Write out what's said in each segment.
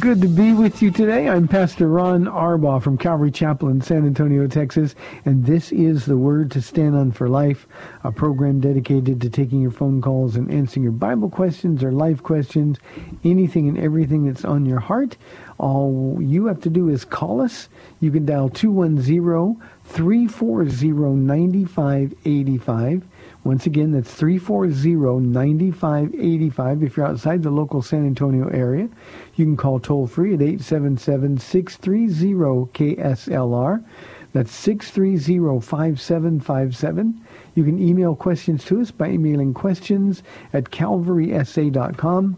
Good to be with you today. I'm Pastor Ron Arbaugh from Calvary Chapel in San Antonio, Texas, and this is the Word to Stand On for Life, a program dedicated to taking your phone calls and answering your Bible questions or life questions, anything and everything that's on your heart. All you have to do is call us. You can dial 210-340-9585. Once again, that's 340-9585 if you're outside the local San Antonio area. You can call toll-free at 877-630-KSLR. That's 630-5757. You can email questions to us by emailing questions at calvarysa.com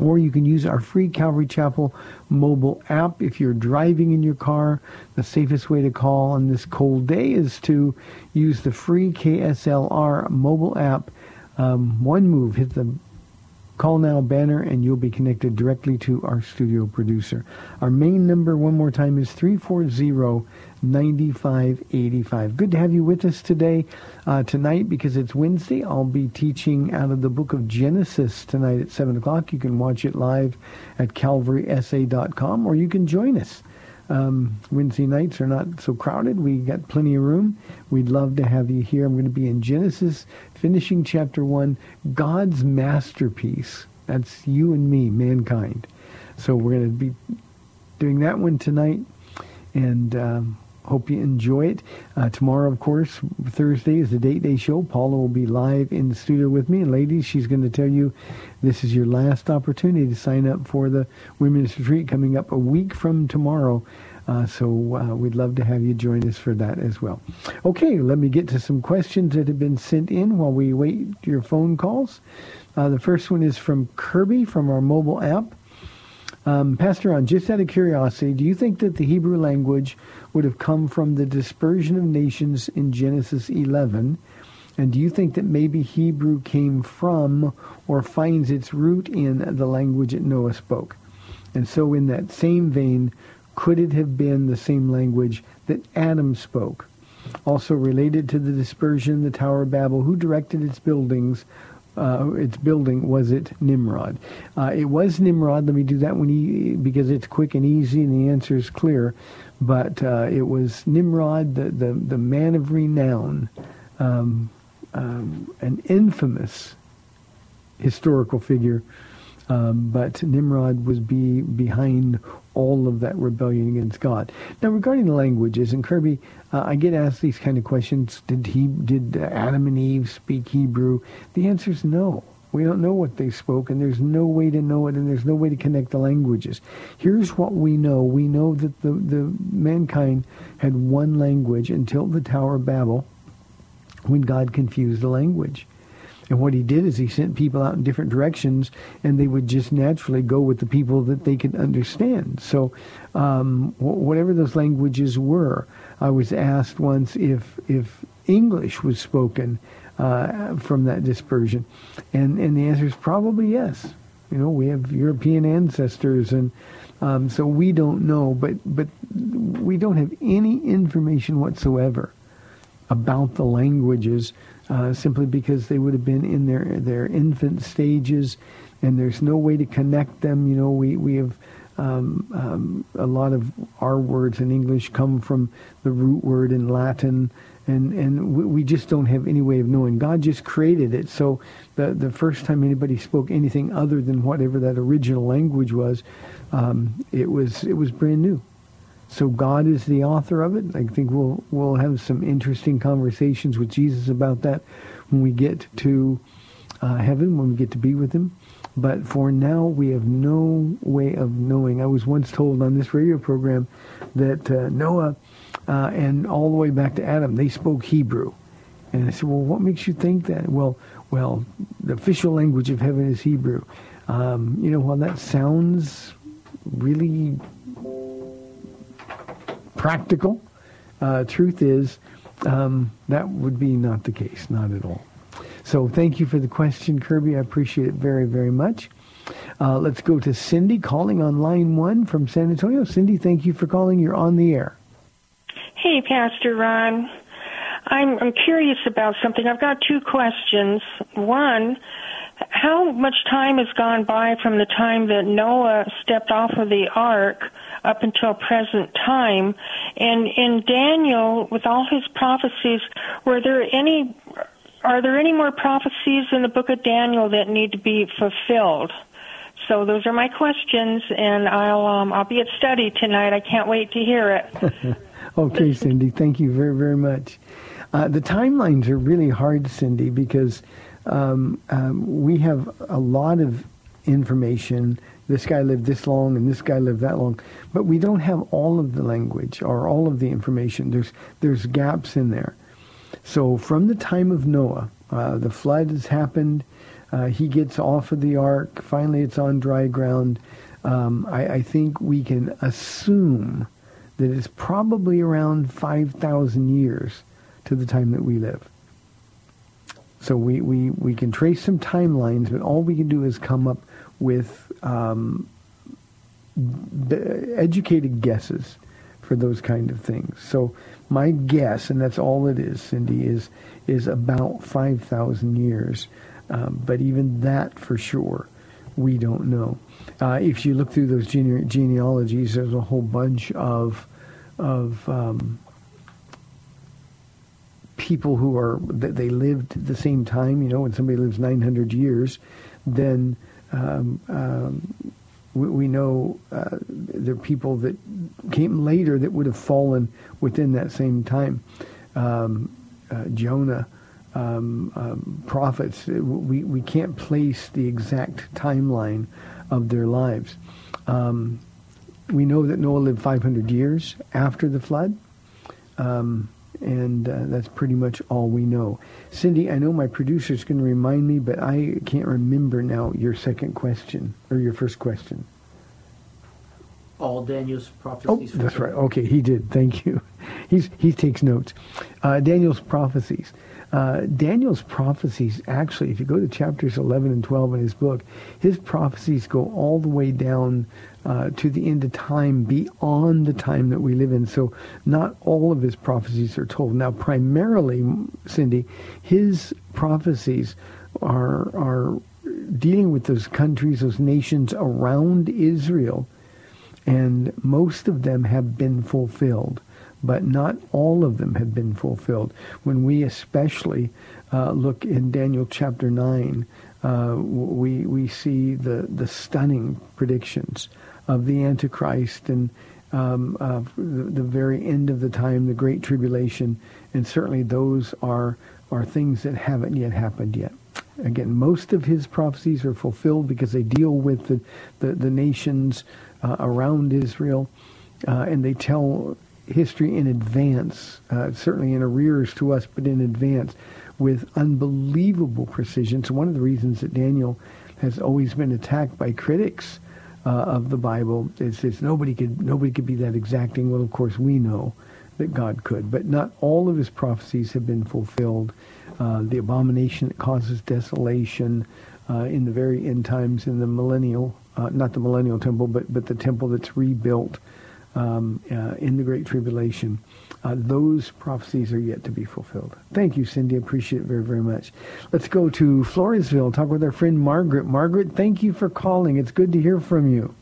or you can use our free Calvary Chapel mobile app. If you're driving in your car, the safest way to call on this cold day is to use the free KSLR mobile app. Um, one move, hit the Call Now banner and you'll be connected directly to our studio producer. Our main number, one more time, is 340-9585. Good to have you with us today. Uh, tonight, because it's Wednesday, I'll be teaching out of the book of Genesis tonight at 7 o'clock. You can watch it live at calvarysa.com or you can join us. Um, Wednesday nights are not so crowded. We got plenty of room. We'd love to have you here. I'm going to be in Genesis, finishing chapter 1, God's masterpiece. That's you and me, mankind. So we're going to be doing that one tonight, and um, hope you enjoy it. Uh, tomorrow, of course, Thursday is the Date Day show. Paula will be live in the studio with me. And ladies, she's going to tell you this is your last opportunity to sign up for the Women's Retreat coming up a week from tomorrow. Uh, so uh, we'd love to have you join us for that as well. Okay, let me get to some questions that have been sent in while we wait your phone calls. Uh, the first one is from Kirby from our mobile app. Um, Pastor Ron, just out of curiosity, do you think that the Hebrew language would have come from the dispersion of nations in Genesis 11? And do you think that maybe Hebrew came from or finds its root in the language that Noah spoke? And so in that same vein, could it have been the same language that Adam spoke? Also related to the dispersion, the Tower of Babel, who directed its buildings? Uh, its building was it Nimrod? Uh, it was Nimrod. Let me do that one e- because it's quick and easy, and the answer is clear. But uh, it was Nimrod, the, the, the man of renown, um, um, an infamous historical figure. Um, but Nimrod was be behind all of that rebellion against God. Now, regarding the languages, and Kirby, uh, I get asked these kind of questions. Did he, did Adam and Eve speak Hebrew? The answer is no. We don't know what they spoke, and there's no way to know it, and there's no way to connect the languages. Here's what we know. We know that the, the mankind had one language until the Tower of Babel, when God confused the language. And what he did is he sent people out in different directions, and they would just naturally go with the people that they could understand. So, um, wh- whatever those languages were, I was asked once if if English was spoken uh, from that dispersion, and and the answer is probably yes. You know, we have European ancestors, and um, so we don't know, but but we don't have any information whatsoever about the languages uh, simply because they would have been in their their infant stages, and there's no way to connect them. You know, we we have um, um, a lot of our words in English come from the root word in Latin, and and we, we just don't have any way of knowing. God just created it, so the the first time anybody spoke anything other than whatever that original language was, um, it was it was brand new. so God is the author of it. I think we'll we'll have some interesting conversations with Jesus about that when we get to uh, heaven, when we get to be with him. But for now, we have no way of knowing. I was once told on this radio program that uh, Noah uh, and all the way back to Adam, they spoke Hebrew. And I said, well, what makes you think that? Well, well, the official language of heaven is Hebrew. Um, you know, while that sounds really practical, uh, truth is um, that would be not the case, not at all. So thank you for the question, Kirby. I appreciate it very, very much. Uh, let's go to Cindy calling on line one from San Antonio. Cindy, thank you for calling. You're on the air. Hey, Pastor Ron. I'm, I'm curious about something. I've got two questions. One, how much time has gone by from the time that Noah stepped off of the ark up until present time? And in Daniel, with all his prophecies, were there any, are there any more prophecies in the book of Daniel that need to be fulfilled? So those are my questions, and I'll um, I'll be at study tonight. I can't wait to hear it. Okay, Cindy, thank you very, very much. Uh, the timelines are really hard, Cindy, because um, um, we have a lot of information. This guy lived this long and this guy lived that long, but we don't have all of the language or all of the information. There's there's gaps in there. So from the time of Noah, uh, the flood has happened. Uh, he gets off of the ark. Finally, it's on dry ground. Um, I, I think we can assume that is probably around 5,000 years to the time that we live. So we, we, we can trace some timelines, but all we can do is come up with um, educated guesses for those kind of things. So my guess, and that's all it is, Cindy, is is about 5,000 years. Um, but even that for sure, we don't know. Uh, if you look through those gene- genealogies, there's a whole bunch of of um, people who are they lived at the same time. You know, when somebody lives 900 years, then um, um, we, we, know uh, there are people that came later that would have fallen within that same time. Um, uh, Jonah. Um, um, prophets, we, we can't place the exact timeline of their lives. Um, we know that Noah lived 500 years after the flood. Um, and uh, that's pretty much all we know. Cindy, I know my producer's going to remind me, but I can't remember now your second question or your first question. All Daniel's prophecies. Oh, that's right. Okay, he did. Thank you. He's he takes notes. Uh, Daniel's prophecies. Uh, Daniel's prophecies, actually, if you go to chapters 11 and 12 in his book, his prophecies go all the way down uh, to the end of time beyond the time that we live in. So not all of his prophecies are told. Now, primarily, Cindy, his prophecies are, are dealing with those countries, those nations around Israel, and most of them have been fulfilled but not all of them have been fulfilled. When we especially uh, look in Daniel chapter 9, uh, we, we see the, the stunning predictions of the Antichrist and um, uh, the, the, very end of the time, the Great Tribulation, and certainly those are, are things that haven't yet happened yet. Again, most of his prophecies are fulfilled because they deal with the, the, the nations uh, around Israel, uh, and they tell history in advance, uh, certainly in arrears to us, but in advance with unbelievable precision. So one of the reasons that Daniel has always been attacked by critics uh, of the Bible is, is nobody could nobody could be that exacting. Well, of course, we know that God could, but not all of his prophecies have been fulfilled. Uh, the abomination that causes desolation uh, in the very end times, in the millennial, uh, not the millennial temple, but but the temple that's rebuilt um, uh, in the Great Tribulation. Uh, those prophecies are yet to be fulfilled. Thank you, Cindy. I appreciate it very, very much. Let's go to Floresville, talk with our friend Margaret. Margaret, thank you for calling. It's good to hear from you.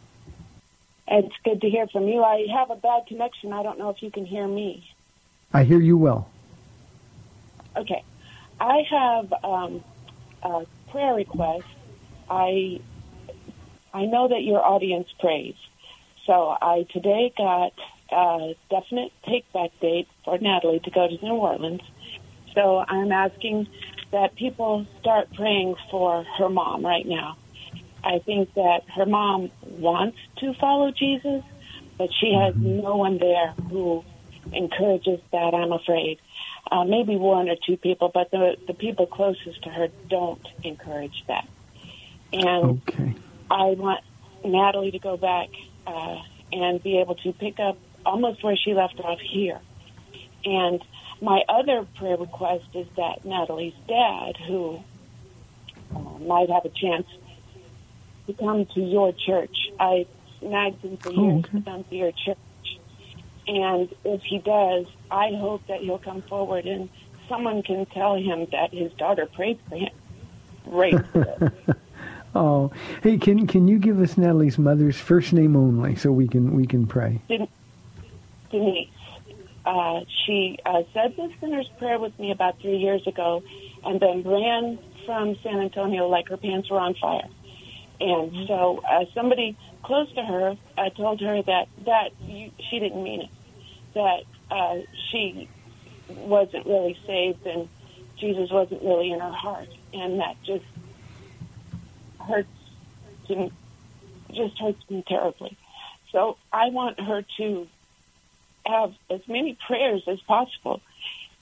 It's good to hear from you. I have a bad connection. I don't know if you can hear me. I hear you well. Okay. I have um, a prayer request. I I know that your audience prays. So I today got a definite take back date for Natalie to go to New Orleans. So I'm asking that people start praying for her mom right now. I think that her mom wants to follow Jesus, but she has no one there who encourages that, I'm afraid. Uh, maybe one or two people, but the, the people closest to her don't encourage that. And Okay. I want Natalie to go back uh, and be able to pick up almost where she left off here. And my other prayer request is that Natalie's dad, who uh, might have a chance to come to your church, I nagged him for Oh, years okay. to come to your church. And if he does, I hope that he'll come forward and someone can tell him that his daughter prayed for him. Right. Oh, hey, can can you give us Natalie's mother's first name only so we can we can pray? Denise. Uh, she uh, said the sinner's prayer with me about three years ago, and then ran from San Antonio like her pants were on fire. And so uh, somebody close to her uh, told her that that you, she didn't mean it, that uh, she wasn't really saved and Jesus wasn't really in her heart, and that just hurts, to, just hurts me terribly. So I want her to have as many prayers as possible.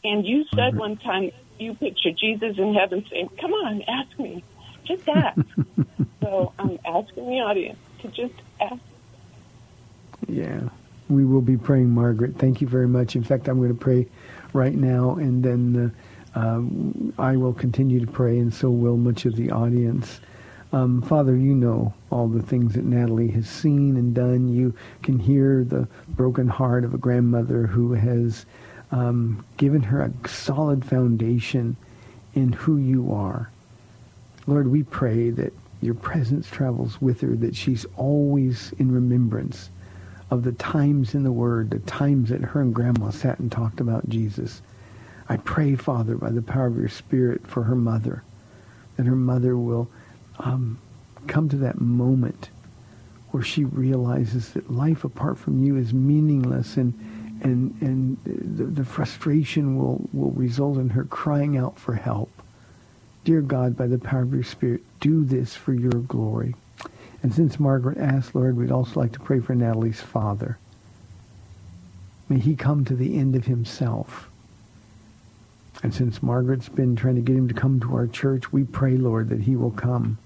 And you said one time you picture Jesus in heaven saying, Come on, ask me. Just ask. so I'm asking the audience to just ask. Yeah, we will be praying, Margaret. Thank you very much. In fact, I'm going to pray right now, and then uh, um, I will continue to pray, and so will much of the audience. Um, Father, you know all the things that Natalie has seen and done. You can hear the broken heart of a grandmother who has um, given her a solid foundation in who you are. Lord, we pray that your presence travels with her, that she's always in remembrance of the times in the Word, the times that her and Grandma sat and talked about Jesus. I pray, Father, by the power of your Spirit for her mother, that her mother will um, come to that moment where she realizes that life apart from you is meaningless and and and the, the frustration will, will result in her crying out for help. Dear God, by the power of your Spirit, do this for your glory. And since Margaret asked, Lord, we'd also like to pray for Natalie's father. May he come to the end of himself. And since Margaret's been trying to get him to come to our church, we pray, Lord, that he will come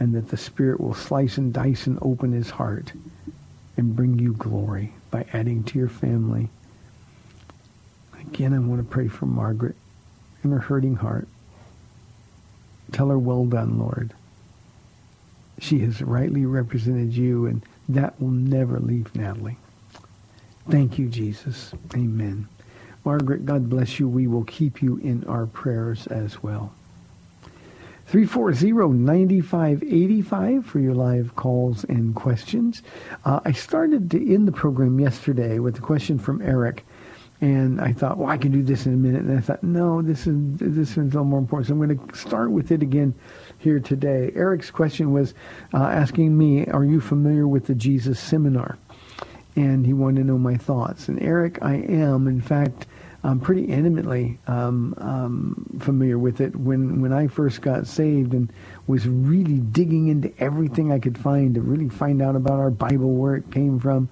and that the Spirit will slice and dice and open his heart and bring you glory by adding to your family. Again, I want to pray for Margaret and her hurting heart. Tell her, well done, Lord. She has rightly represented you, and that will never leave Natalie. Thank you, Jesus. Amen. Margaret, God bless you. We will keep you in our prayers as well. 340-9585 for your live calls and questions. Uh, I started to end the program yesterday with a question from Eric, and I thought, well, I can do this in a minute. And I thought, no, this is this is a little more important. So I'm going to start with it again here today. Eric's question was uh, asking me, are you familiar with the Jesus Seminar? And he wanted to know my thoughts. And Eric, I am. In fact, I'm pretty intimately um, um, familiar with it. When when I first got saved and was really digging into everything I could find to really find out about our Bible, where it came from,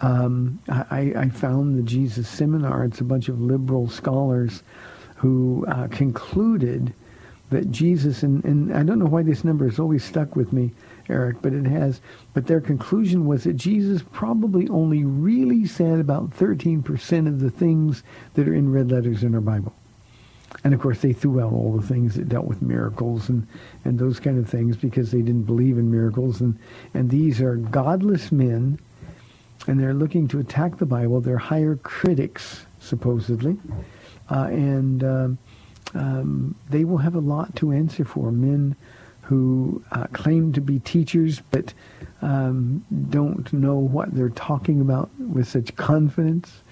um, I, I found the Jesus Seminar. It's a bunch of liberal scholars who uh, concluded that Jesus, and, and I don't know why this number has always stuck with me, Eric, but it has. But their conclusion was that Jesus probably only really said about 13% of the things that are in red letters in our Bible. And of course, they threw out all the things that dealt with miracles and, and those kind of things because they didn't believe in miracles. And, and these are godless men, and they're looking to attack the Bible. They're higher critics, supposedly. Uh, and um, um, they will have a lot to answer for. Men who uh, claim to be teachers but um, don't know what they're talking about with such confidence.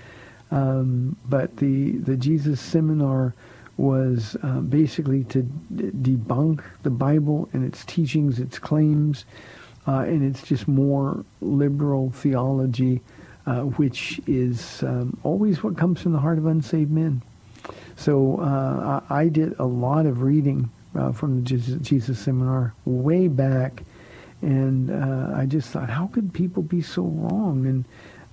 Um, but the the Jesus seminar was uh, basically to d- debunk the Bible and its teachings, its claims, uh, and it's just more liberal theology uh, which is um, always what comes from the heart of unsaved men. So uh, I, I, did a lot of reading uh, from the Jesus, Jesus, Seminar way back, and uh, I just thought, how could people be so wrong? And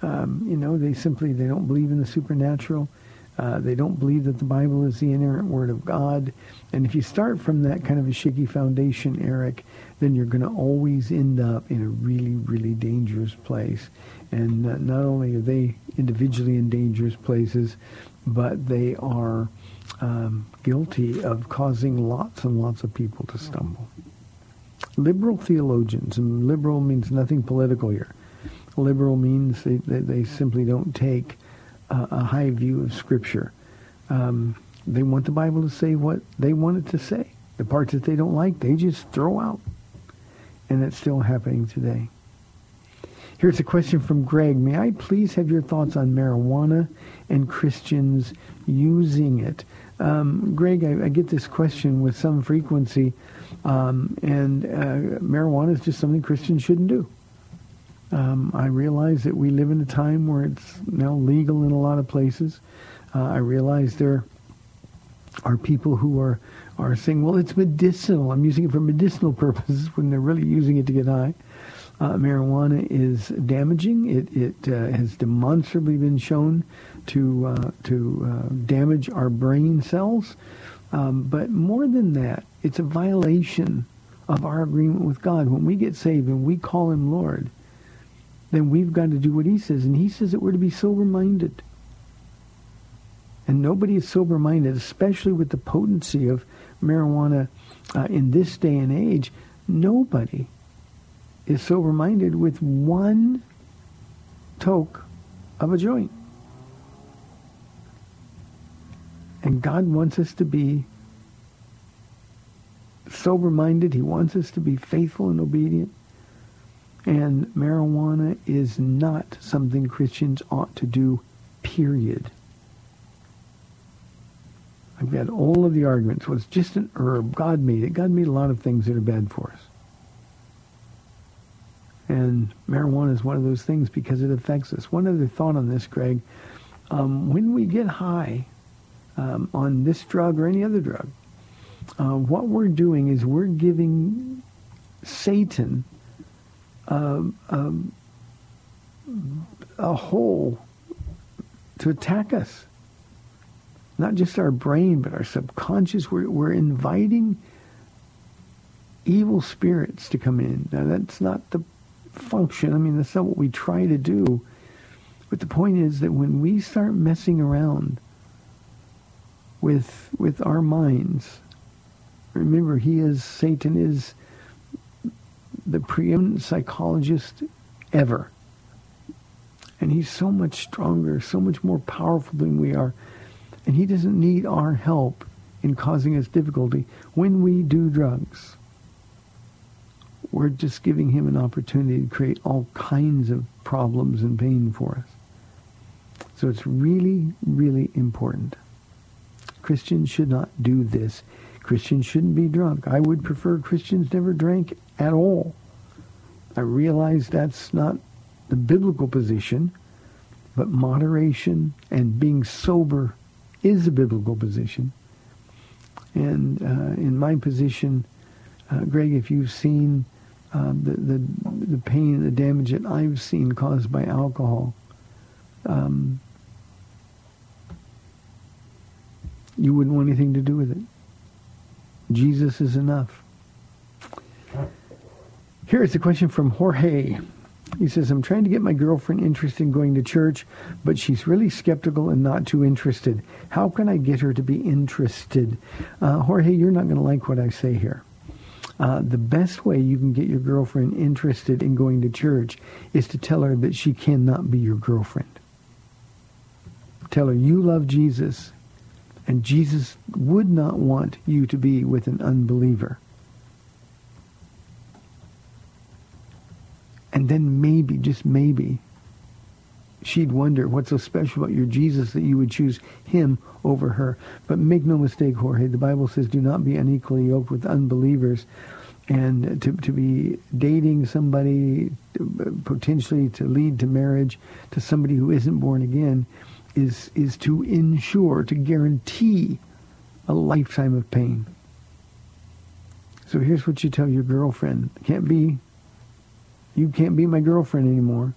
um, you know, they simply they don't believe in the supernatural. Uh, they don't believe that the Bible is the inerrant word of God. And if you start from that kind of a shaky foundation, Eric, then you're going to always end up in a really, really dangerous place. And uh, not only are they individually in dangerous places, but they are um, guilty of causing lots and lots of people to stumble. Liberal theologians, and liberal means nothing political here. Liberal means they, they, simply don't take a, a, high view of Scripture. Um, they want the Bible to say what they want it to say. The parts that they don't like, they just throw out. And it's still happening today. Here's a question from Greg. May I please have your thoughts on marijuana and Christians using it? Um, Greg, I, I, get this question with some frequency, um, and uh, marijuana is just something Christians shouldn't do. Um, I realize that we live in a time where it's now legal in a lot of places. Uh, I realize there are people who are, are saying, well, it's medicinal. I'm using it for medicinal purposes when they're really using it to get high. Uh, marijuana is damaging. It, it uh, has demonstrably been shown to, uh, to uh, damage our brain cells. Um, but more than that, it's a violation of our agreement with God. When we get saved and we call him Lord, then we've got to do what he says. And he says that we're to be sober-minded. And nobody is sober-minded, especially with the potency of marijuana uh, in this day and age. Nobody is sober-minded with one toke of a joint. And God wants us to be sober-minded. He wants us to be faithful and obedient. And marijuana is not something Christians ought to do, period. I've got all of the arguments. Well, it's just an herb. God made it. God made a lot of things that are bad for us. And marijuana is one of those things because it affects us. One other thought on this, Greg. Um, when we get high um, on this drug or any other drug, uh, what we're doing is we're giving Satan uh, um, a hole to attack us. Not just our brain, but our subconscious. We're, we're inviting evil spirits to come in. Now, that's not the function. I mean, that's not what we try to do. But the point is that when we start messing around with with our minds, remember he is Satan is the preeminent psychologist ever. And he's so much stronger, so much more powerful than we are. And he doesn't need our help in causing us difficulty when we do drugs we're just giving him an opportunity to create all kinds of problems and pain for us. So it's really, really important. Christians should not do this. Christians shouldn't be drunk. I would prefer Christians never drank at all. I realize that's not the biblical position, but moderation and being sober is a biblical position. And uh, in my position, uh, Greg, if you've seen um, the, the, the pain and the damage that I've seen caused by alcohol. Um, you wouldn't want anything to do with it. Jesus is enough. Here's a question from Jorge. He says, I'm trying to get my girlfriend interested in going to church, but she's really skeptical and not too interested. How can I get her to be interested? Uh, Jorge, you're not going to like what I say here. Uh, the best way you can get your girlfriend interested in going to church is to tell her that she cannot be your girlfriend. Tell her you love Jesus and Jesus would not want you to be with an unbeliever. And then maybe, just maybe, she'd wonder what's so special about your Jesus that you would choose him over her. But make no mistake, Jorge, the Bible says do not be unequally yoked with unbelievers. And to, to be dating somebody potentially to lead to marriage to somebody who isn't born again is, is to ensure, to guarantee a lifetime of pain. So here's what you tell your girlfriend. Can't be, you can't be my girlfriend anymore.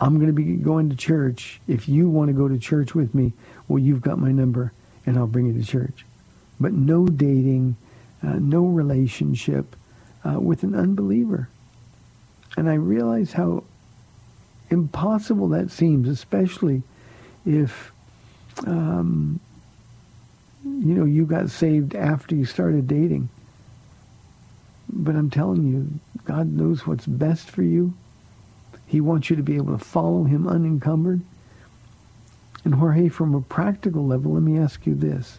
I'm going to be going to church. If you want to go to church with me, well, you've got my number and I'll bring you to church. But no dating, uh, no relationship uh, with an unbeliever. And I realize how impossible that seems, especially if, um, you know, you got saved after you started dating. But I'm telling you, God knows what's best for you. He wants you to be able to follow him unencumbered. And Jorge, from a practical level, let me ask you this.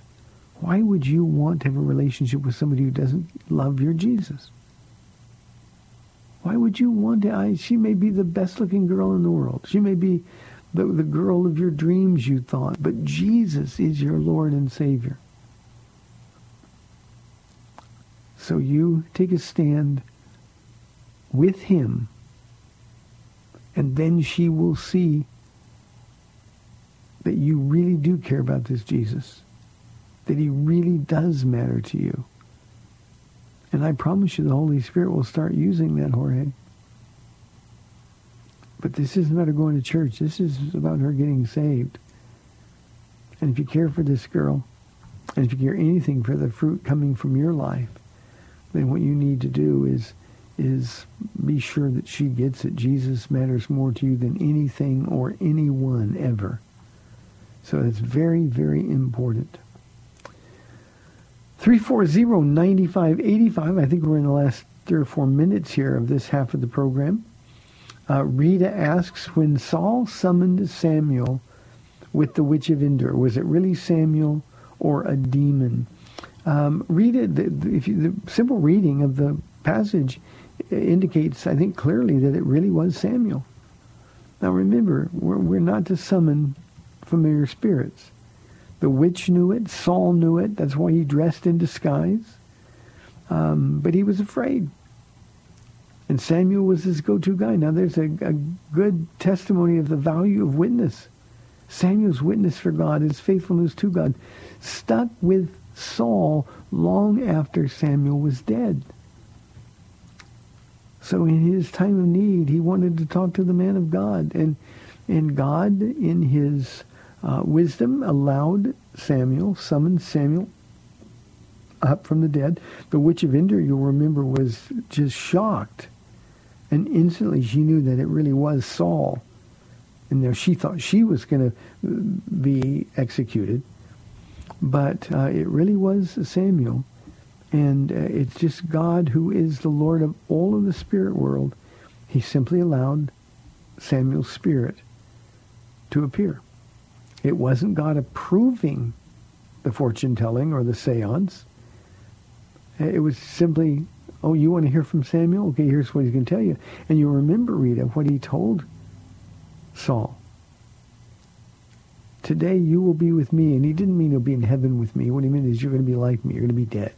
Why would you want to have a relationship with somebody who doesn't love your Jesus? Why would you want to? I, she may be the best looking girl in the world. She may be the, the girl of your dreams, you thought. But Jesus is your Lord and Savior. So you take a stand with him, and then she will see that you really do care about this Jesus, that he really does matter to you. And I promise you the Holy Spirit will start using that, Jorge. But this isn't about her going to church. This is about her getting saved. And if you care for this girl, and if you care anything for the fruit coming from your life, then what you need to do is is be sure that she gets it. Jesus matters more to you than anything or anyone ever. So it's very, very important. 340-9585. I think we're in the last three or four minutes here of this half of the program. Uh, Rita asks, when Saul summoned Samuel with the witch of Endor, was it really Samuel or a demon? Um, read. The, the simple reading of the passage indicates, I think, clearly that it really was Samuel. Now remember, we're, we're not to summon familiar spirits. The witch knew it. Saul knew it. That's why he dressed in disguise. Um, but he was afraid. And Samuel was his go-to guy. Now there's a, a good testimony of the value of witness. Samuel's witness for God, his faithfulness to God, stuck with Saul long after Samuel was dead. So in his time of need, he wanted to talk to the man of God. And, and God, in his uh, wisdom, allowed Samuel, summoned Samuel up from the dead. The witch of Endor, you'll remember, was just shocked. And instantly she knew that it really was Saul. And there she thought she was going to be executed. But uh, it really was Samuel. And uh, it's just God who is the Lord of all of the spirit world. He simply allowed Samuel's spirit to appear. It wasn't God approving the fortune telling or the seance. It was simply, oh, you want to hear from Samuel? Okay, here's what he's going to tell you. And you remember, Rita, what he told Saul today you will be with me. And he didn't mean you'll be in heaven with me. What he meant is you're going to be like me. You're going to be dead.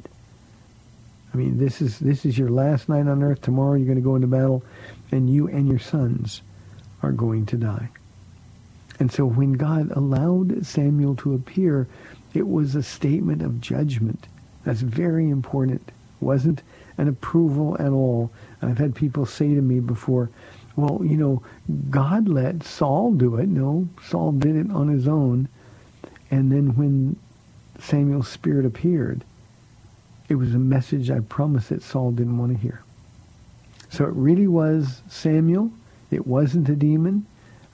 I mean, this is this is your last night on earth. Tomorrow you're going to go into battle, and you and your sons are going to die. And so when God allowed Samuel to appear, it was a statement of judgment. That's very important. It wasn't an approval at all. And I've had people say to me before, well, you know, God let Saul do it. No, Saul did it on his own. And then when Samuel's spirit appeared, it was a message I promised that Saul didn't want to hear. So it really was Samuel. It wasn't a demon.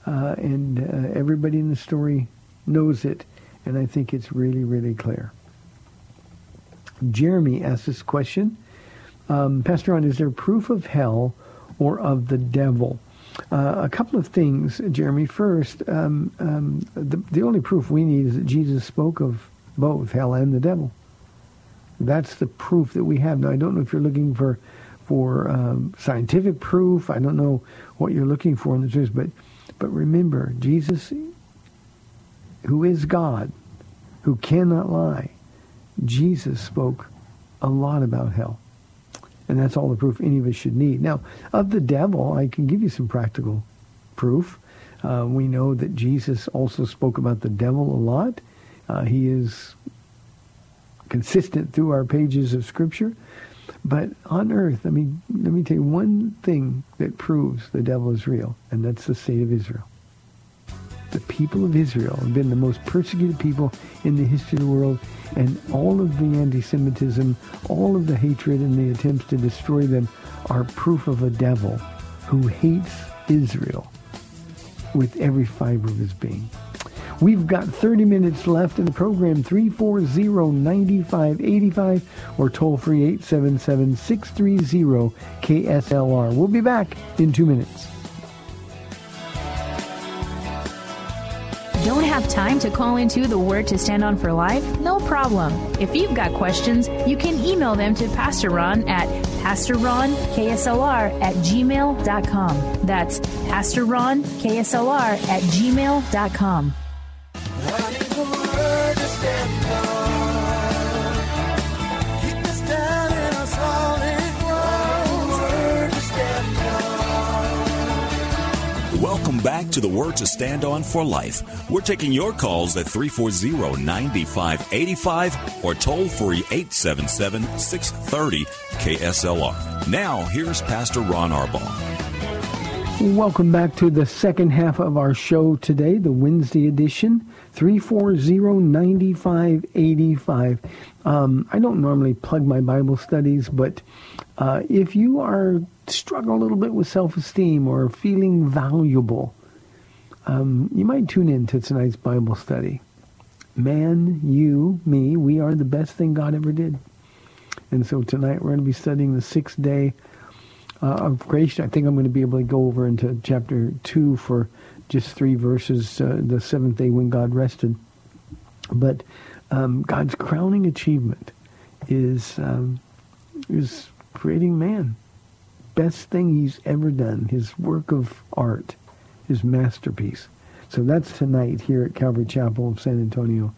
Uh, and uh, everybody in the story knows it. And I think it's really, really clear. Jeremy asked this question. Um, Pastor Ron, is there proof of hell or of the devil. Uh, a couple of things, Jeremy. First, um, um, the, the only proof we need is that Jesus spoke of both hell and the devil. That's the proof that we have. Now, I don't know if you're looking for for um, scientific proof. I don't know what you're looking for in the truth, but but remember, Jesus, who is God, who cannot lie, Jesus spoke a lot about hell. And that's all the proof any of us should need. Now, of the devil, I can give you some practical proof. Uh, we know that Jesus also spoke about the devil a lot. Uh, he is consistent through our pages of Scripture. But on earth, I mean, let me tell you one thing that proves the devil is real, and that's the state of Israel. The people of Israel have been the most persecuted people in the history of the world, and all of the anti-Semitism, all of the hatred and the attempts to destroy them are proof of a devil who hates Israel with every fiber of his being. We've got 30 minutes left in the program, 340-9585 or toll free 877-630-KSLR. We'll be back in two minutes. Have time to call into the Word to Stand On for Life? No problem. If you've got questions, you can email them to Pastor Ron at PastorRonKSLR at gmail.com. That's PastorRonKSLR at gmail.com. back to the Word to Stand On for Life. We're taking your calls at 340-9585 or toll free 877-630 KSLR. Now, here's Pastor Ron Arbaugh. Welcome back to the second half of our show today, the Wednesday edition, 340-9585. Um, I don't normally plug my Bible studies, but uh, if you are struggling a little bit with self-esteem or feeling valuable, um, you might tune in to tonight's Bible study. Man, you, me, we are the best thing God ever did. And so tonight we're going to be studying the sixth day uh, of creation. I think I'm going to be able to go over into chapter 2 for just three verses, uh, the seventh day when God rested. But um, God's crowning achievement is um, is creating man. Best thing he's ever done. His work of art, his masterpiece. So that's tonight here at Calvary Chapel of San Antonio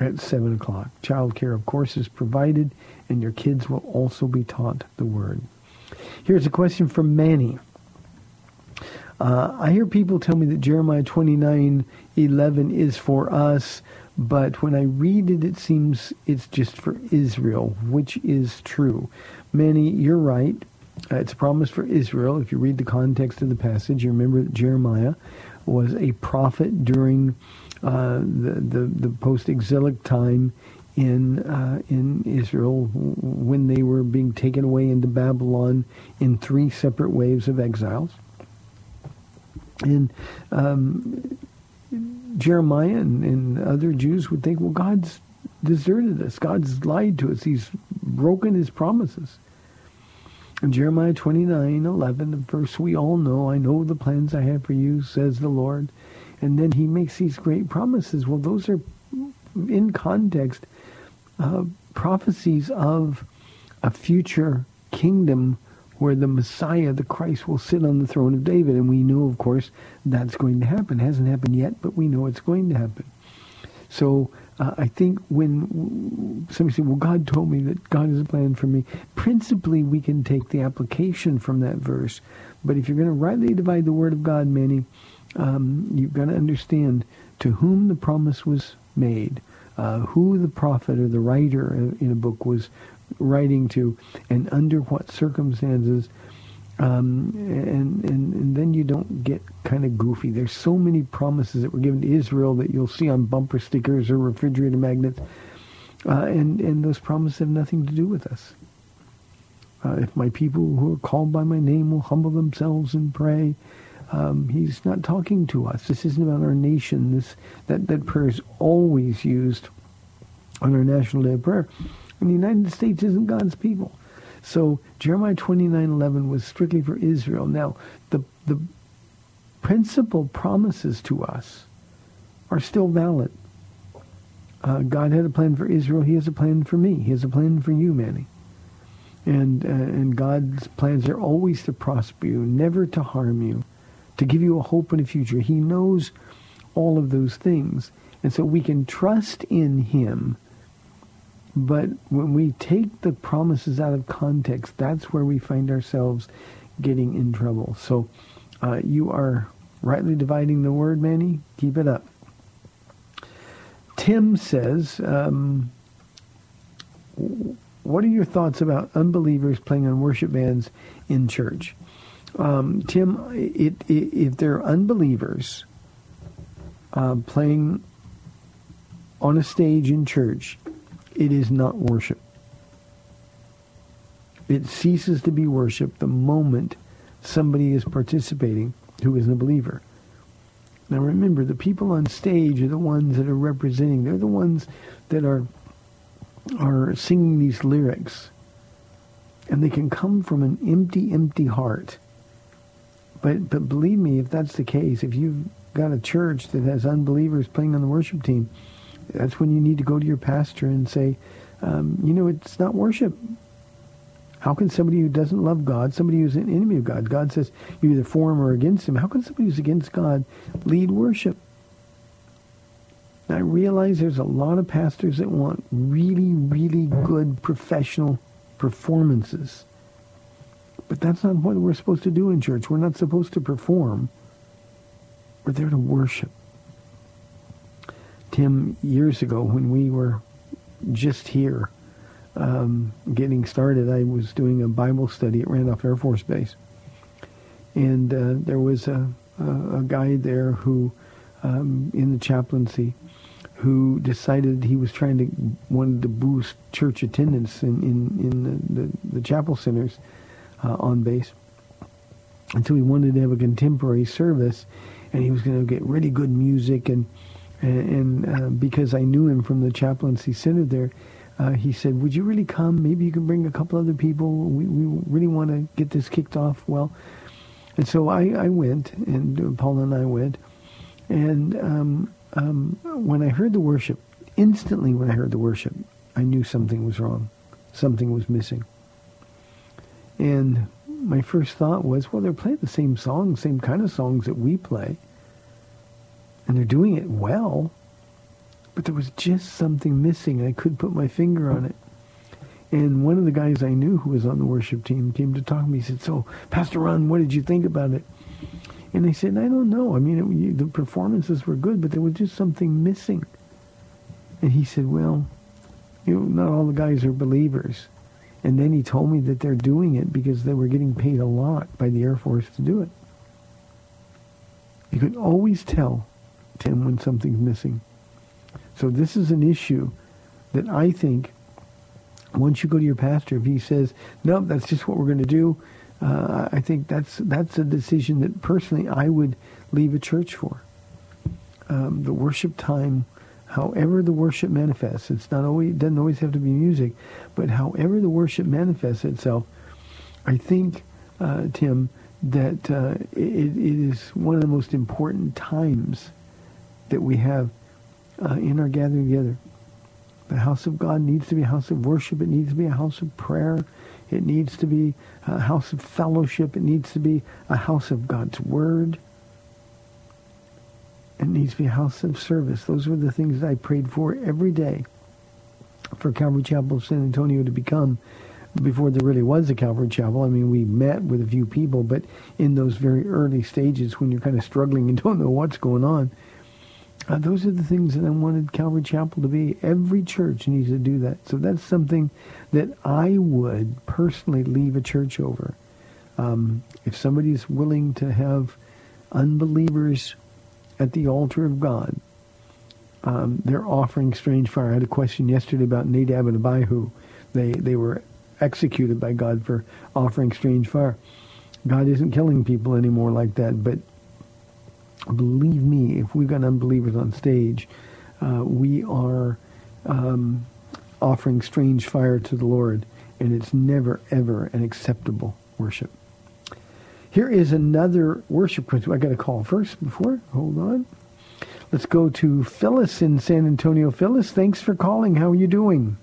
at 7 o'clock. Child care, of course, is provided, and your kids will also be taught the Word. Here's a question from Manny. Uh, I hear people tell me that Jeremiah 29, 11 is for us, but when I read it, it seems it's just for Israel, which is true. Manny, you're right. Uh, it's a promise for Israel. If you read the context of the passage, you remember that Jeremiah was a prophet during uh, the, the, the post-exilic time in uh, in Israel when they were being taken away into Babylon in three separate waves of exiles. And um, Jeremiah and, and other Jews would think, well, God's deserted us. God's lied to us. He's broken his promises. In Jeremiah 29, 11, the verse we all know, I know the plans I have for you, says the Lord. And then he makes these great promises. Well, those are, in context, uh, prophecies of a future kingdom where the Messiah, the Christ, will sit on the throne of David. And we know, of course, that's going to happen. It hasn't happened yet, but we know it's going to happen. So uh, I think when somebody says, well, God told me that God has a plan for me, principally we can take the application from that verse. But if you're going to rightly divide the word of God, Manny, um, you've got to understand to whom the promise was made, uh, who the prophet or the writer in a book was writing to, and under what circumstances. Um, and, and, and then you don't get kind of goofy. There's so many promises that were given to Israel that you'll see on bumper stickers or refrigerator magnets. Uh, and, and those promises have nothing to do with us. Uh, if my people who are called by my name will humble themselves and pray, um, he's not talking to us. This isn't about our nation. This that, that prayer is always used on our National Day of Prayer. And the United States isn't God's people. So Jeremiah 29:11 was strictly for Israel. Now, the the principal promises to us are still valid. Uh, God had a plan for Israel. He has a plan for me. He has a plan for you, Manny. And uh, and God's plans are always to prosper you, never to harm you, to give you a hope and a future. He knows all of those things, and so we can trust in Him But when we take the promises out of context, that's where we find ourselves getting in trouble. So uh, you are rightly dividing the word, Manny. Keep it up. Tim says, um, what are your thoughts about unbelievers playing on worship bands in church? Um, Tim, it, it, if they're unbelievers uh, playing on a stage in church, it is not worship. It ceases to be worship the moment somebody is participating who isn't a believer. Now remember, the people on stage are the ones that are representing. They're the ones that are are singing these lyrics. And they can come from an empty, empty heart. But but believe me, if that's the case, if you've got a church that has unbelievers playing on the worship team, that's when you need to go to your pastor and say, um, you know, it's not worship. How can somebody who doesn't love God, somebody who's an enemy of God, God says you're either for him or against him, how can somebody who's against God lead worship? I realize there's a lot of pastors that want really, really good professional performances. But that's not what we're supposed to do in church. We're not supposed to perform. We're there to worship. Tim, years ago when we were just here um, getting started, I was doing a Bible study at Randolph Air Force Base. And uh, there was a, a, a, guy there who, um, in the chaplaincy, who decided he was trying to wanted to boost church attendance in in, in the, the, the chapel centers uh, on base. And so he wanted to have a contemporary service, and he was going to get really good music and and, and uh, because I knew him from the chaplaincy center there, uh, he said, "Would you really come? Maybe you can bring a couple other people. We we really want to get this kicked off well." And so I, I went, and uh, Paul and I went, and um, um, when I heard the worship, instantly when I heard the worship, I knew something was wrong, something was missing. And my first thought was, well, they're playing the same songs, same kind of songs that we play and they're doing it well, but there was just something missing. I couldn't put my finger on it. And one of the guys I knew who was on the worship team came to talk to me. He said, so, Pastor Ron, what did you think about it? And I said, I don't know. I mean, it, the performances were good, but there was just something missing. And he said, well, you know, not all the guys are believers. And then he told me that they're doing it because they were getting paid a lot by the Air Force to do it. You could always tell Tim when something's missing. So this is an issue that I think once you go to your pastor, if he says, no, that's just what we're going to do, uh, I think that's that's a decision that personally I would leave a church for. Um, the worship time, however the worship manifests, it's not always it doesn't always have to be music, but however the worship manifests itself, I think, uh, Tim, that uh, it, it is one of the most important times that we have uh, in our gathering together. The house of God needs to be a house of worship. It needs to be a house of prayer. It needs to be a house of fellowship. It needs to be a house of God's Word. It needs to be a house of service. Those were the things that I prayed for every day for Calvary Chapel of San Antonio to become before there really was a Calvary Chapel. I mean, we met with a few people, but in those very early stages when you're kind of struggling and don't know what's going on, uh, those are the things that I wanted Calvary Chapel to be. Every church needs to do that. So that's something that I would personally leave a church over. Um, if somebody's willing to have unbelievers at the altar of God, um, they're offering strange fire. I had a question yesterday about Nadab and Abihu. They they were executed by God for offering strange fire. God isn't killing people anymore like that, but believe me, if we've got unbelievers on stage, uh, we are um, offering strange fire to the Lord, and it's never, ever an acceptable worship. Here is another worship question. I got a call first before. Hold on. Let's go to Phyllis in San Antonio. Phyllis, thanks for calling. How are you doing?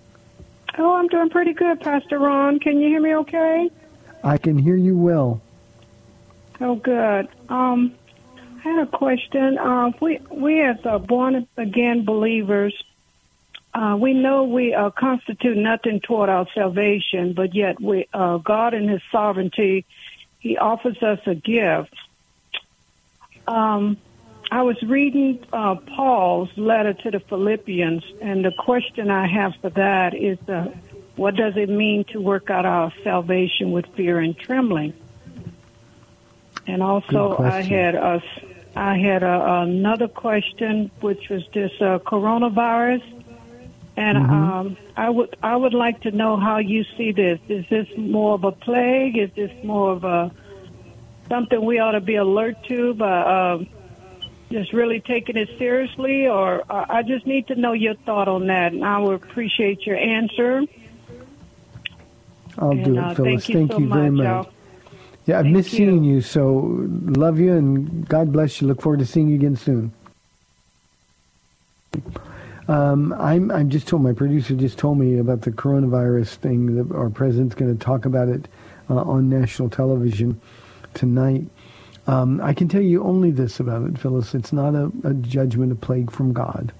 Oh, I'm doing pretty good, Pastor Ron. Can you hear me okay? I can hear you well. Oh, good. Um, I had a question. Uh, we we as uh, born again believers, uh, we know we uh, constitute nothing toward our salvation, but yet we, uh, God in His sovereignty, He offers us a gift. Um, I was reading uh, Paul's letter to the Philippians, and the question I have for that is, uh, what does it mean to work out our salvation with fear and trembling? And also, I had a, I had a, another question, which was this uh, coronavirus, and Mm-hmm. um, I would I would like to know how you see this. Is this more of a plague? Is this more of a something we ought to be alert to, but um, just really taking it seriously? Or uh, I just need to know your thought on that, and I would appreciate your answer. I'll do And, uh, it, Phyllis. thank you so very much, much. Yeah, I've Thank missed you. seeing you, so love you and God bless you. Look forward to seeing you again soon. Um, I'm, I'm just told, my producer just told me about the coronavirus thing. That our president's going to talk about it uh, on national television tonight. Um, I can tell you only this about it, Phyllis. It's not a, a judgment, a plague from God.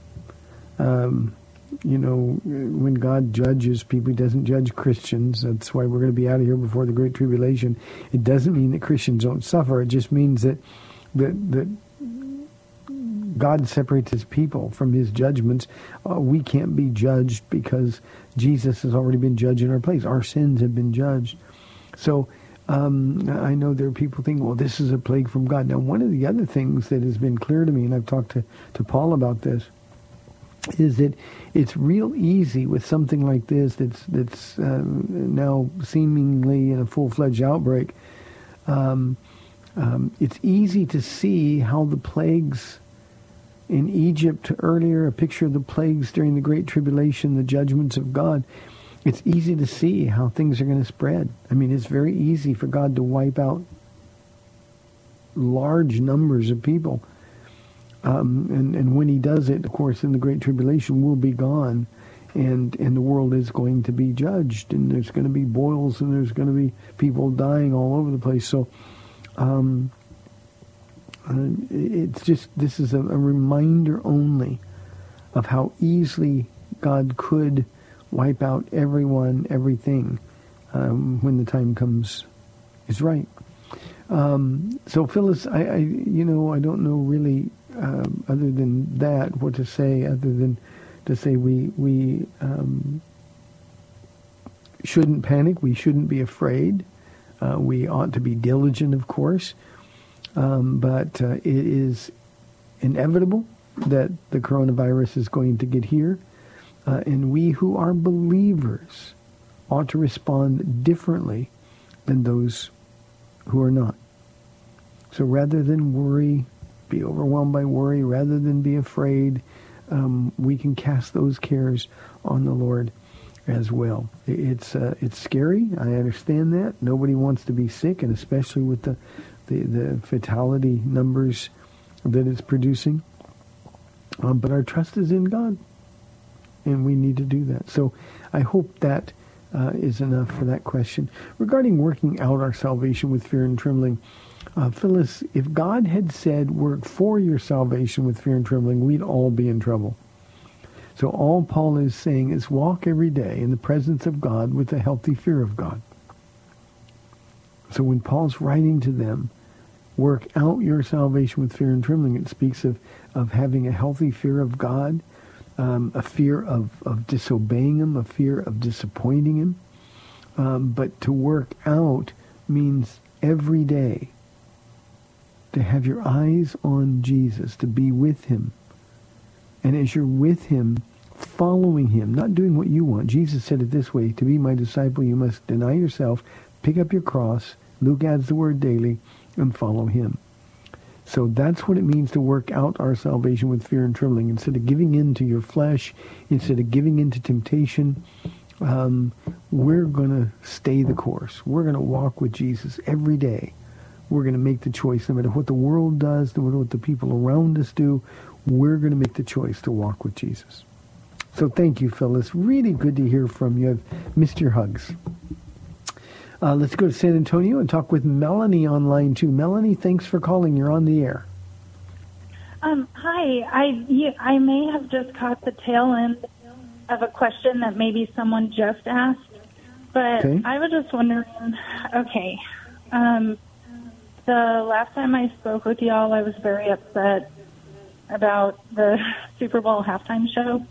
Um, you know, when God judges people, he doesn't judge Christians. That's why we're going to be out of here before the Great Tribulation. It doesn't mean that Christians don't suffer. It just means that that, that God separates his people from his judgments. Uh, we can't be judged because Jesus has already been judged in our place. Our sins have been judged. So um, I know there are people thinking, well, this is a plague from God. Now, one of the other things that has been clear to me, and I've talked to, to Paul about this, is that it's real easy with something like this that's that's uh, now seemingly in a full-fledged outbreak. Um, um, it's easy to see how the plagues in Egypt earlier, a picture of the plagues during the Great Tribulation, the judgments of God. It's easy to see how things are going to spread. I mean, it's very easy for God to wipe out large numbers of people. Um, and, and when he does it, of course, in the Great Tribulation, we'll be gone. And, and the world is going to be judged. And there's going to be boils and there's going to be people dying all over the place. So um, uh, it's just, this is a, a reminder only of how easily God could wipe out everyone, everything, um, when the time comes is right. Um, so Phyllis, I, I, you know, I don't know really, um, other than that, what to say, other than to say we we um, shouldn't panic, we shouldn't be afraid, uh, we ought to be diligent, of course, um, but uh, it is inevitable that the coronavirus is going to get here, uh, and we who are believers ought to respond differently than those who are not. So rather than worry, be overwhelmed by worry, rather than be afraid, um, we can cast those cares on the Lord as well. It's uh, it's scary. I understand that. Nobody wants to be sick, and especially with the the, the fatality numbers that it's producing. Um, but our trust is in God, and we need to do that. So I hope that uh, is enough for that question. Regarding working out our salvation with fear and trembling, uh, Phyllis, if God had said work for your salvation with fear and trembling, we'd all be in trouble. So all Paul is saying is walk every day in the presence of God with a healthy fear of God. So when Paul's writing to them, work out your salvation with fear and trembling, it speaks of, of having a healthy fear of God, um, a fear of, of disobeying him, a fear of disappointing him. Um, but to work out means every day to have your eyes on Jesus, to be with him. And as you're with him, following him, not doing what you want. Jesus said it this way, to be my disciple, you must deny yourself, pick up your cross, Luke adds the word daily, and follow him. So that's what it means to work out our salvation with fear and trembling. Instead of giving in to your flesh, instead of giving in to temptation, um, we're going to stay the course. We're going to walk with Jesus every day. We're going to make the choice, no matter what the world does, no matter what the people around us do, we're going to make the choice to walk with Jesus. So thank you, Phyllis. Really good to hear from you. I've missed your hugs. Uh, let's go to San Antonio and talk with Melanie online too. Melanie, thanks for calling. You're on the air. Um, hi, I you, I may have just caught the tail end of a question that maybe someone just asked, but Okay. I was just wondering. Okay, um, the last time I spoke with y'all, I was very upset about the Super Bowl halftime show.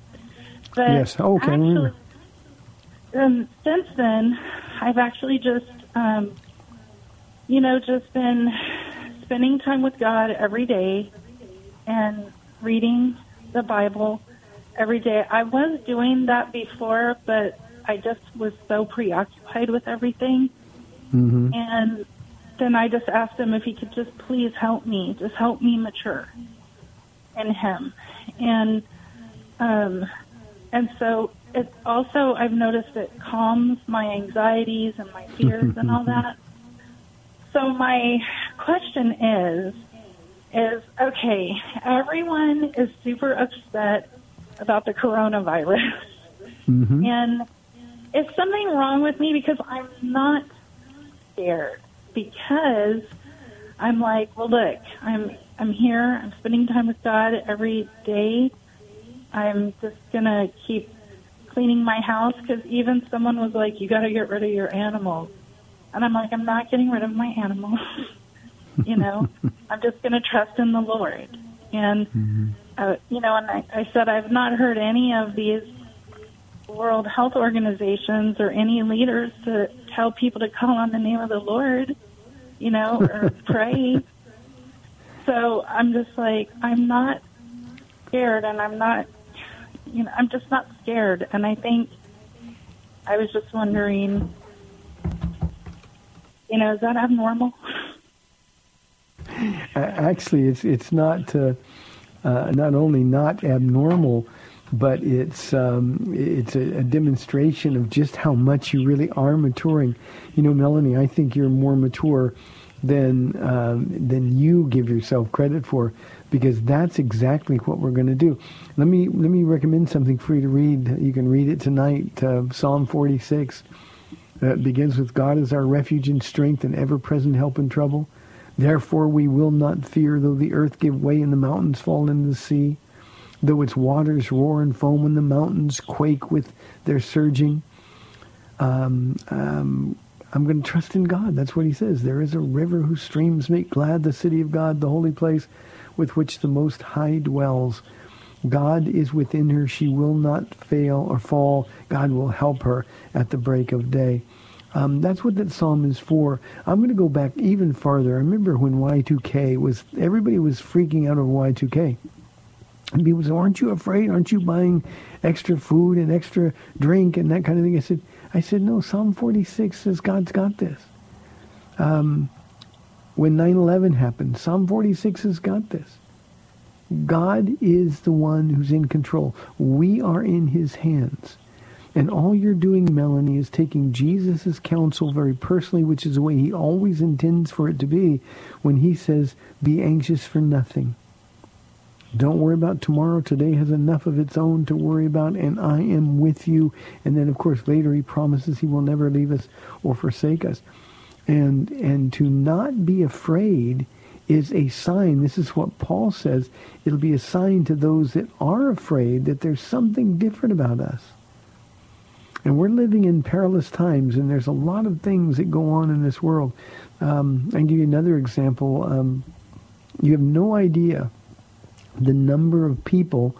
But Yes. Oh, okay. I actually, remember. um, since then, I've actually just, um, you know, just been spending time with God every day and reading the Bible every day. I was doing that before, but I just was so preoccupied with everything. hmm And then I just asked him if he could just please help me, just help me mature in him. And um and so it also I've noticed it calms my anxieties and my fears and all that. So my question is is okay, everyone is super upset about the coronavirus. hmm And is something wrong with me because I'm not scared because I'm like, well, look, I'm I'm here. I'm spending time with God every day. I'm just gonna keep cleaning my house because even someone was like, you got to get rid of your animals, and I'm like, I'm not getting rid of my animals. you know, I'm just gonna trust in the Lord. And uh, you know, and I, I said I've not heard any of these World Health Organizations or any leaders to tell people to call on the name of the Lord, you know, or pray. So I'm just like, I'm not scared and I'm not, you know, I'm just not scared. And I think I was just wondering, you know, is that abnormal? Actually, it's it's not uh, uh, not only not abnormal, but it's um, it's a, a demonstration of just how much you really are maturing. You know, Melanie, I think you're more mature than um, than you give yourself credit for, because that's exactly what we're going to do. Let me let me recommend something for you to read. You can read it tonight. Uh, Psalm 46. Uh, begins with God is our refuge and strength and ever-present help in trouble. Therefore we will not fear, though the earth give way and the mountains fall into the sea, though its waters roar and foam and the mountains quake with their surging. Um, um, I'm going to trust in God. That's what he says. There is a river whose streams make glad the city of God, the holy place with which the Most High dwells. God is within her. She will not fail or fall. God will help her at the break of day. Um, that's what that psalm is for. I'm going to go back even farther. I remember when Y2K was, everybody was freaking out over Y2K. And people said, aren't you afraid? Aren't you buying extra food and extra drink and that kind of thing? I said, I said, no, Psalm 46 says God's got this. Um, when 9-11 happened, Psalm 46 has got this. God is the one who's in control. We are in his hands. And all you're doing, Melanie, is taking Jesus' counsel very personally, which is the way he always intends for it to be when he says, be anxious for nothing. Don't worry about tomorrow. Today has enough of its own to worry about, and I am with you. And then, of course, later he promises he will never leave us or forsake us. And, and to not be afraid is a sign. This is what Paul says. It'll be a sign to those that are afraid that there's something different about us. And we're living in perilous times, and there's a lot of things that go on in this world. Um, I can give you another example. Um, you have no idea the number of people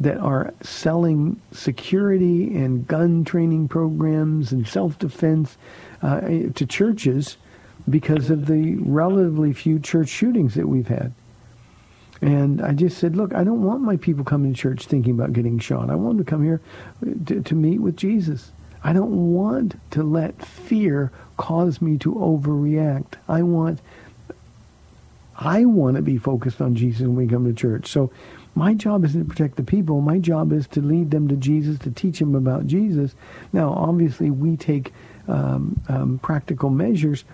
that are selling security and gun training programs and self-defense uh, to churches because of the relatively few church shootings that we've had. And I just said, look, I don't want my people coming to church thinking about getting shot. I want them to come here to, to meet with Jesus. I don't want to let fear cause me to overreact. I want I want to be focused on Jesus when we come to church. So my job isn't to protect the people. My job is to lead them to Jesus, to teach them about Jesus. Now, obviously, we take um, um, practical measures,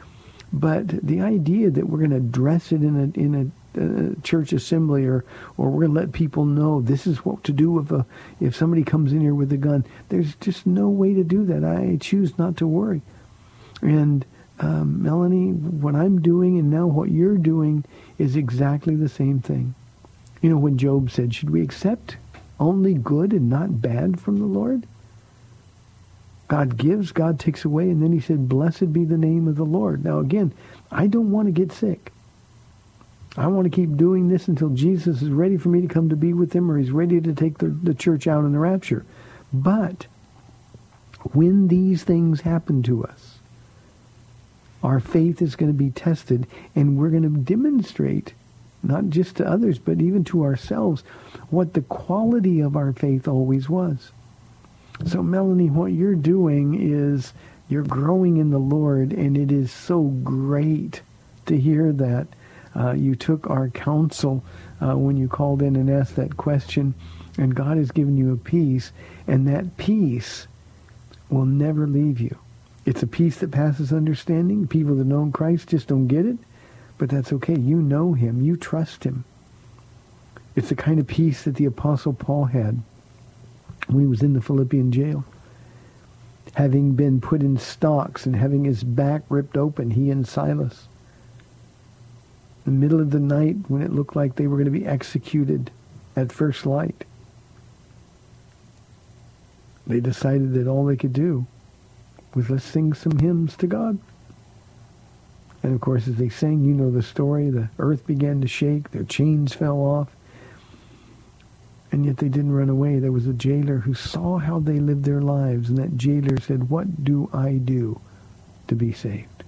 but the idea that we're going to dress it in a in a uh, church assembly or or we're going to let people know this is what to do if a if somebody comes in here with a gun there's just no way to do that i choose not to worry and um, melanie what i'm doing and now what you're doing is exactly the same thing you know when job said should we accept only good and not bad from the Lord? God gives, God takes away, and then he said, blessed be the name of the Lord. Now again, I don't want to get sick. I want to keep doing this until Jesus is ready for me to come to be with him or he's ready to take the, the church out in the rapture. But when these things happen to us, our faith is going to be tested and we're going to demonstrate, not just to others, but even to ourselves, what the quality of our faith always was. So Melanie, what you're doing is you're growing in the Lord and it is so great to hear that. Uh, you took our counsel uh, when you called in and asked that question, and God has given you a peace, and that peace will never leave you. It's a peace that passes understanding. People that know Christ just don't get it, but that's okay. You know him. You trust him. It's the kind of peace that the Apostle Paul had when he was in the Philippian jail. Having been put in stocks and having his back ripped open, he and Silas in the middle of the night when it looked like they were going to be executed at first light. They decided that all they could do was let's sing some hymns to God. And of course, as they sang, you know the story, the earth began to shake, their chains fell off. And yet they didn't run away. There was a jailer who saw how they lived their lives, and that jailer said, what do I do to be saved?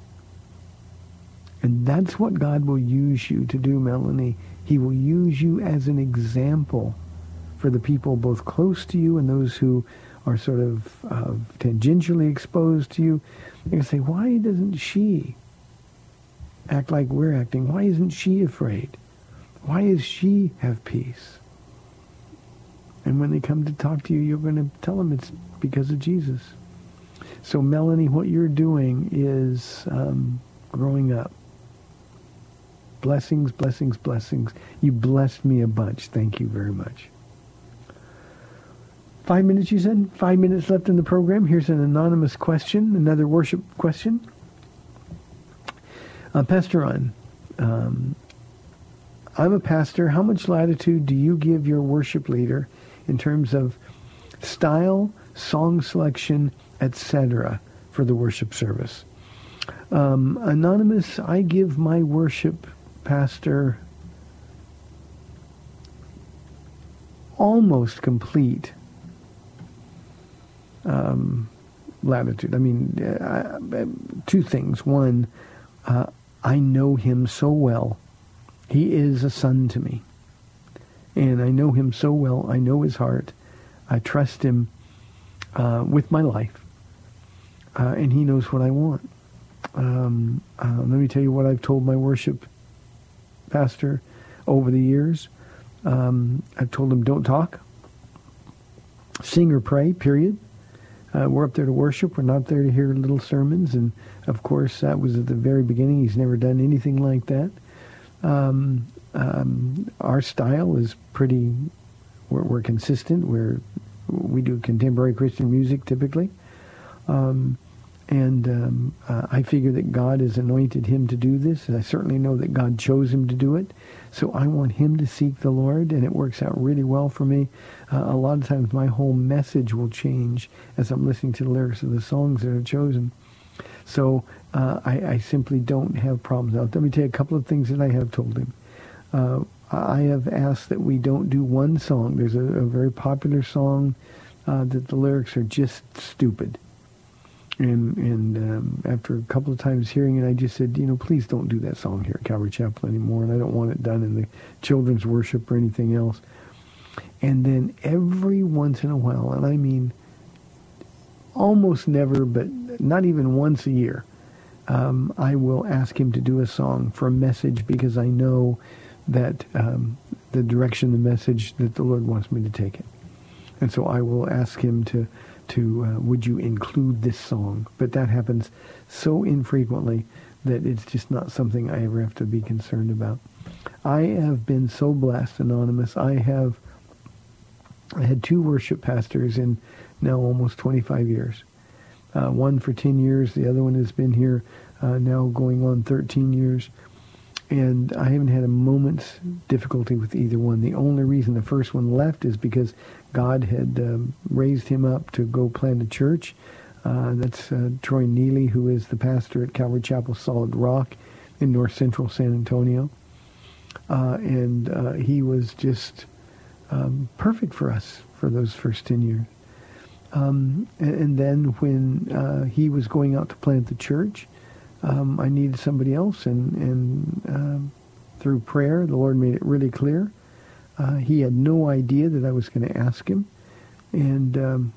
And that's what God will use you to do, Melanie. He will use you as an example for the people both close to you and those who are sort of uh, tangentially exposed to you. You can say, why doesn't she act like we're acting? Why isn't she afraid? Why does she have peace? And when they come to talk to you, you're going to tell them it's because of Jesus. So, Melanie, what you're doing is um, growing up. Blessings, blessings, blessings. You blessed me a bunch. Thank you very much. Five minutes, you said? Five minutes left in the program. Here's an anonymous question, another worship question. Uh, pastor Ron, um, I'm a pastor. How much latitude do you give your worship leader in terms of style, song selection, etc., for the worship service? Um, anonymous, I give my worship pastor almost complete um, latitude. I mean, uh, two things. One, uh, I know him so well. He is a son to me. And I know him so well. I know his heart. I trust him uh, with my life. Uh, and he knows what I want. Um, uh, let me tell you what I've told my worship pastor over the years. Um, I've told him don't talk, sing or pray, period. Uh, we're up there to worship. We're not there to hear little sermons. And, of course, that was at the very beginning. He's never done anything like that. Um, um, our style is pretty, we're, we're, consistent. We're, we do contemporary Christian music typically. Um, and um, uh, I figure that God has anointed him to do this. And I certainly know that God chose him to do it. So I want him to seek the Lord, and it works out really well for me. Uh, a lot of times my whole message will change as I'm listening to the lyrics of the songs that are chosen. So uh, I, I, simply don't have problems. Now, let me tell you a couple of things that I have told him. Uh, I have asked that we don't do one song. There's a, a very popular song uh, that the lyrics are just stupid and and um, after a couple of times hearing it, I just said, you know, please don't do that song here at Calvary Chapel anymore, and I don't want it done in the children's worship or anything else. And then every once in a while, and I mean almost never, but not even once a year, um, I will ask him to do a song for a message because I know that um, the direction, the message that the Lord wants me to take it. And so I will ask him to to uh, would you include this song? But that happens so infrequently that it's just not something I ever have to be concerned about. I have been so blessed, Anonymous. I have I had two worship pastors in now almost 25 years. Uh, one for 10 years. The other one has been here uh, now going on 13 years. and I haven't had a moment's difficulty with either one. The only reason the first one left is because God had um, raised him up to go plant a church. Uh, that's uh, Troy Neely, who is the pastor at Calvary Chapel Solid Rock in north central San Antonio. Uh, and uh, he was just um, perfect for us for those first 10 years. Um, and, and, then when uh, he was going out to plant the church, um, I needed somebody else, and, and uh, through prayer, the Lord made it really clear. Uh, he had no idea that I was going to ask him, and um,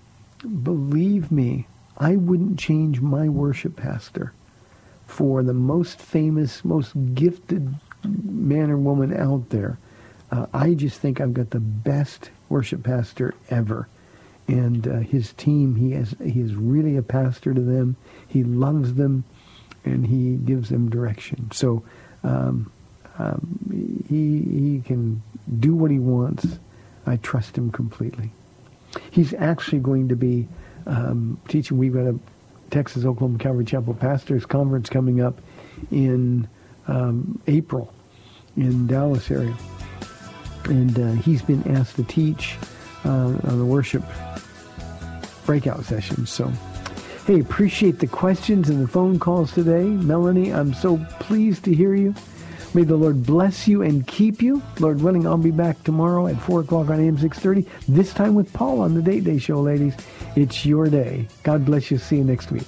believe me, I wouldn't change my worship pastor for the most famous, most gifted man or woman out there. Uh, I just think I've got the best worship pastor ever. And uh, his team, he has, he is really a pastor to them. He loves them and he gives them direction. So um, um, he he can do what he wants. I trust him completely. He's actually going to be um, teaching. We've got a Texas Oklahoma Calvary Chapel Pastors Conference coming up in um, April in Dallas area, and uh, he's been asked to teach uh, on the worship breakout sessions. So Hey, appreciate the questions and the phone calls today. Melanie, I'm so pleased to hear you. May the Lord bless you and keep you. Lord willing, I'll be back tomorrow at 4 o'clock on AM 630, this time with Paul on the Date Day Show, ladies. It's your day. God bless you. See you next week.